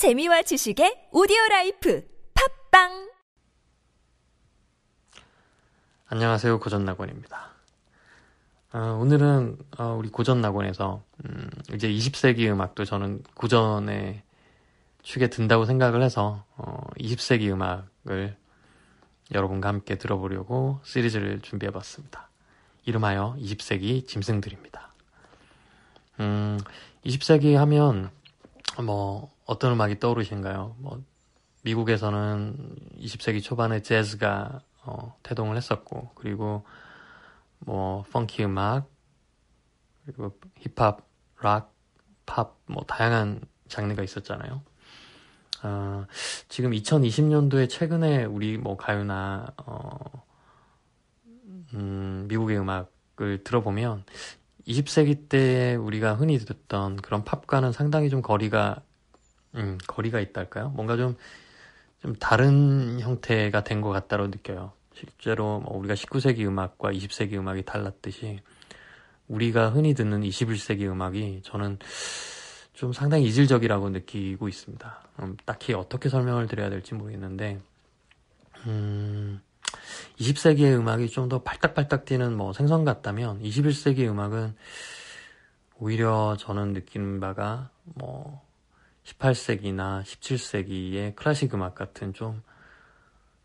재미와 지식의 오디오 life 팟빵 안녕하세요. 고전낙원입니다. 어, 오늘은 어, 우리 고전낙원에서 음, 이제 20세기 음악도 저는 고전의 축에 든다고 생각을 해서 어, 20세기 음악을 여러분과 함께 들어보려고 시리즈를 준비해봤습니다. 이름하여 20세기 짐승들입니다. 음, 20세기 하면 뭐 어떤 음악이 떠오르신가요? 뭐 미국에서는 20세기 초반에 재즈가 어, 태동을 했었고 그리고 뭐 펑키 음악 그리고 힙합, 락, 팝 뭐 다양한 장르가 있었잖아요. 어, 지금 2020년도에 최근에 우리 뭐 가요나 어, 음, 미국의 음악을 들어보면 20세기 때 우리가 흔히 듣던 그런 팝과는 상당히 좀 거리가 음, 거리가 있달까요? 뭔가 좀, 좀 다른 형태가 된 것 같다고 느껴요. 실제로 뭐 우리가 19세기 음악과 20세기 음악이 달랐듯이 우리가 흔히 듣는 21세기 음악이 저는 좀 상당히 이질적이라고 느끼고 있습니다. 음, 딱히 어떻게 설명을 드려야 될지 모르겠는데, 음, 20세기의 음악이 좀 더 발딱발딱 뛰는 뭐 생선 같다면 21세기 음악은 오히려 저는 느끼는 바가 뭐 18세기나 17세기의 클래식 음악 같은 좀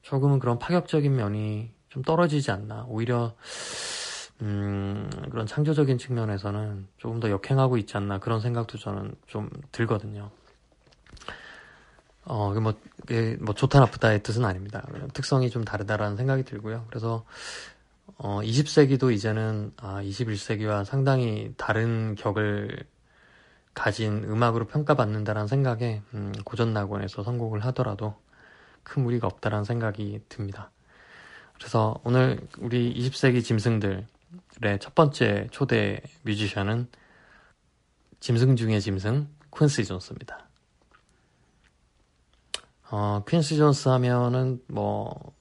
조금은 그런 파격적인 면이 좀 떨어지지 않나. 오히려 음, 그런 창조적인 측면에서는 조금 더 역행하고 있지 않나 그런 생각도 저는 좀 들거든요. 어, 뭐, 뭐 좋다 나쁘다의 뜻은 아닙니다. 특성이 좀 다르다라는 생각이 들고요. 그래서 어, 20세기도 이제는 아, 21세기와 상당히 다른 격을 가진 음악으로 평가받는다라는 생각에 음, 고전낙원에서 선곡을 하더라도 큰 무리가 없다라는 생각이 듭니다. 그래서 오늘 우리 20세기 짐승들의 첫 번째 초대 뮤지션은 짐승 중의 짐승 퀸시 존스입니다. 어, 퀸시 존스 하면은 뭐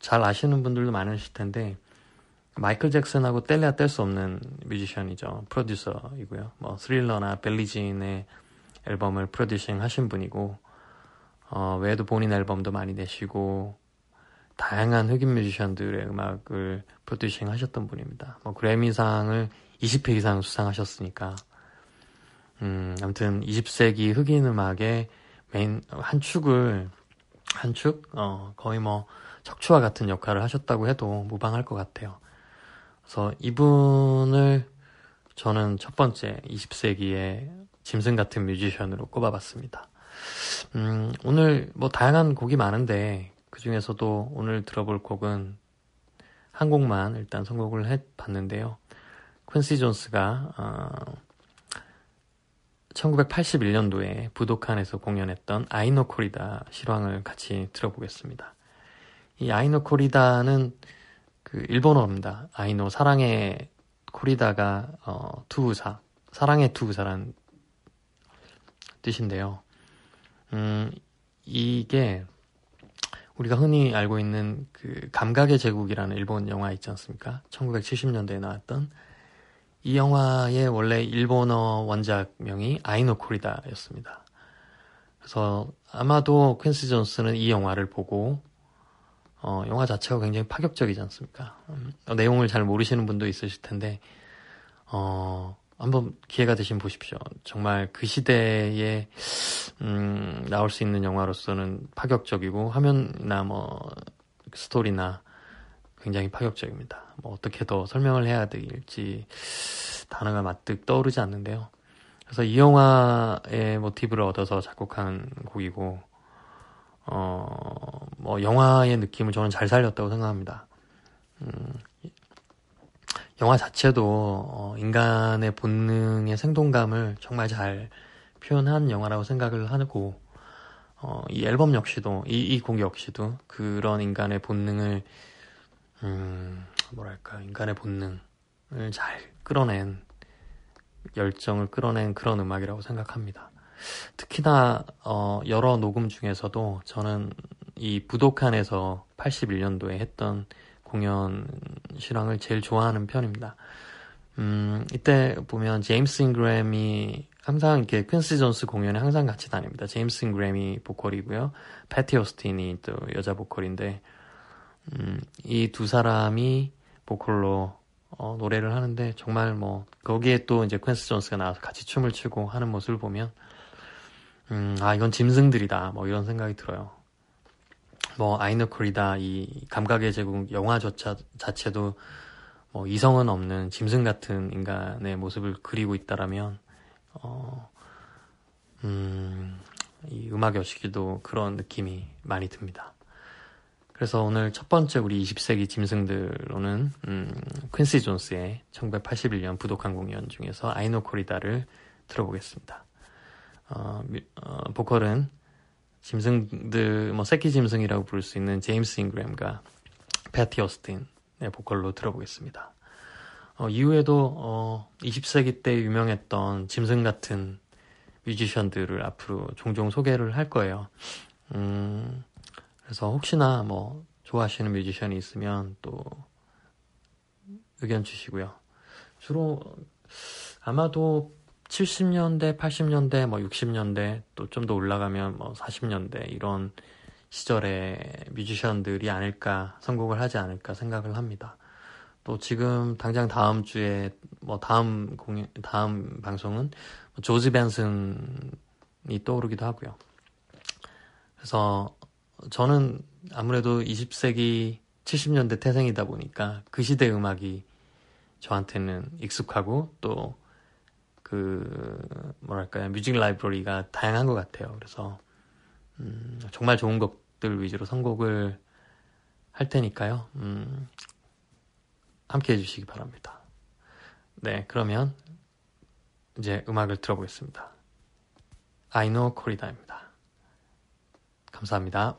잘 아시는 분들도 많으실 텐데 마이클 잭슨하고 뗄래야 뗄 수 없는 뮤지션이죠. 프로듀서이고요. 뭐 Thriller나 Billie Jean의 앨범을 프로듀싱 하신 분이고 어, 외에도 본인 앨범도 많이 내시고 다양한 흑인 뮤지션들의 음악을 프로듀싱 하셨던 분입니다. 뭐 그래미상을 20회 이상 수상하셨으니까 음, 아무튼 20세기 흑인 음악의 메인 한 축을 한 축, 어, 거의 뭐 척추와 같은 역할을 하셨다고 해도 무방할 것 같아요. 그래서 이분을 저는 첫 번째 20세기의 짐승 같은 뮤지션으로 꼽아봤습니다. 음, 오늘 뭐 다양한 곡이 많은데 그 중에서도 오늘 들어볼 곡은 한 곡만 일단 선곡을 해봤는데요. 퀸시 존스가 어, 1981년도에 부도칸에서 공연했던 아이노 코리다 실황을 같이 들어보겠습니다. 이 아이노 코리다는 그 일본어입니다. 아이노 사랑의 코리다가 어, 투우사 사랑의 투우사란 뜻인데요. 음, 이게 우리가 흔히 알고 있는 그 감각의 제국이라는 일본 영화 있지 않습니까? 1970년대에 나왔던 이 영화의 원래 일본어 원작명이 아이노 코리다였습니다. 그래서 아마도 퀸스 존스는 이 영화를 보고 어, 영화 자체가 굉장히 파격적이지 않습니까? 음, 어, 내용을 잘 모르시는 분도 있으실 텐데, 어, 한번 기회가 되시면 보십시오. 정말 그 시대에, 음, 나올 수 있는 영화로서는 파격적이고, 화면이나 뭐, 스토리나 굉장히 파격적입니다. 뭐, 어떻게 더 설명을 해야 될지 단어가 마뜩 떠오르지 않는데요. 그래서 이 영화의 모티브를 얻어서 작곡한 곡이고, 어, 뭐, 영화의 느낌을 저는 잘 살렸다고 생각합니다. 음, 영화 자체도, 어, 인간의 본능의 생동감을 정말 잘 표현한 영화라고 생각을 하고, 어, 이 앨범 역시도, 이, 이 곡 역시도 그런 인간의 본능을, 음, 뭐랄까, 인간의 본능을 잘 끌어낸, 열정을 끌어낸 그런 음악이라고 생각합니다. 특히나 어, 여러 녹음 중에서도 저는 이 부도칸에서 81년도에 했던 공연 실황을 제일 좋아하는 편입니다. 음, 이때 보면 제임스 잉그램이 항상 이렇게 퀸시 존스 공연에 항상 같이 다닙니다. 제임스 인그램이 보컬이고요. 패티 오스틴이 또 여자 보컬인데 음, 이 두 사람이 보컬로 어, 노래를 하는데 정말 뭐 거기에 또 이제 퀸시 존스가 나와서 같이 춤을 추고 하는 모습을 보면 음, 아 이건 짐승들이다 뭐 이런 생각이 들어요. 뭐 Ai No Corrida 이 감각의 제국 영화조차 자체도 뭐 이성은 없는 짐승 같은 인간의 모습을 그리고 있다라면 어, 음, 이 음악 여시기도 그런 느낌이 많이 듭니다. 그래서 오늘 첫 번째 우리 20세기 짐승들로는 음, 퀸시 존스의 1981년 부독한 공연 중에서 아이노 코리다를 들어보겠습니다. 어, 어, 보컬은 짐승들, 뭐 새끼 짐승이라고 부를 수 있는 제임스 잉그램과 패티 어스틴의 보컬로 들어보겠습니다. 어, 이후에도 어, 20세기 때 유명했던 짐승 같은 뮤지션들을 앞으로 종종 소개를 할 거예요. 음, 그래서 혹시나 뭐 좋아하시는 뮤지션이 있으면 또 의견 주시고요. 주로 아마도 70년대, 80년대, 뭐 60년대 또 좀 더 올라가면 뭐 40년대 이런 시절의 뮤지션들이 아닐까 선곡을 하지 않을까 생각을 합니다. 또 지금 당장 다음 주에 뭐 다음 공연 다음 방송은 조지 벤슨이 떠오르기도 하고요. 그래서 저는 아무래도 20세기 70년대 태생이다 보니까 그 시대 음악이 저한테는 익숙하고 또 그 뭐랄까요 뮤직 라이브러리가 다양한 것 같아요. 그래서 음, 정말 좋은 곡들 위주로 선곡을 할 테니까요. 음, 함께 해주시기 바랍니다. 네, 그러면 이제 음악을 들어보겠습니다. Know 코리다입니다. 감사합니다.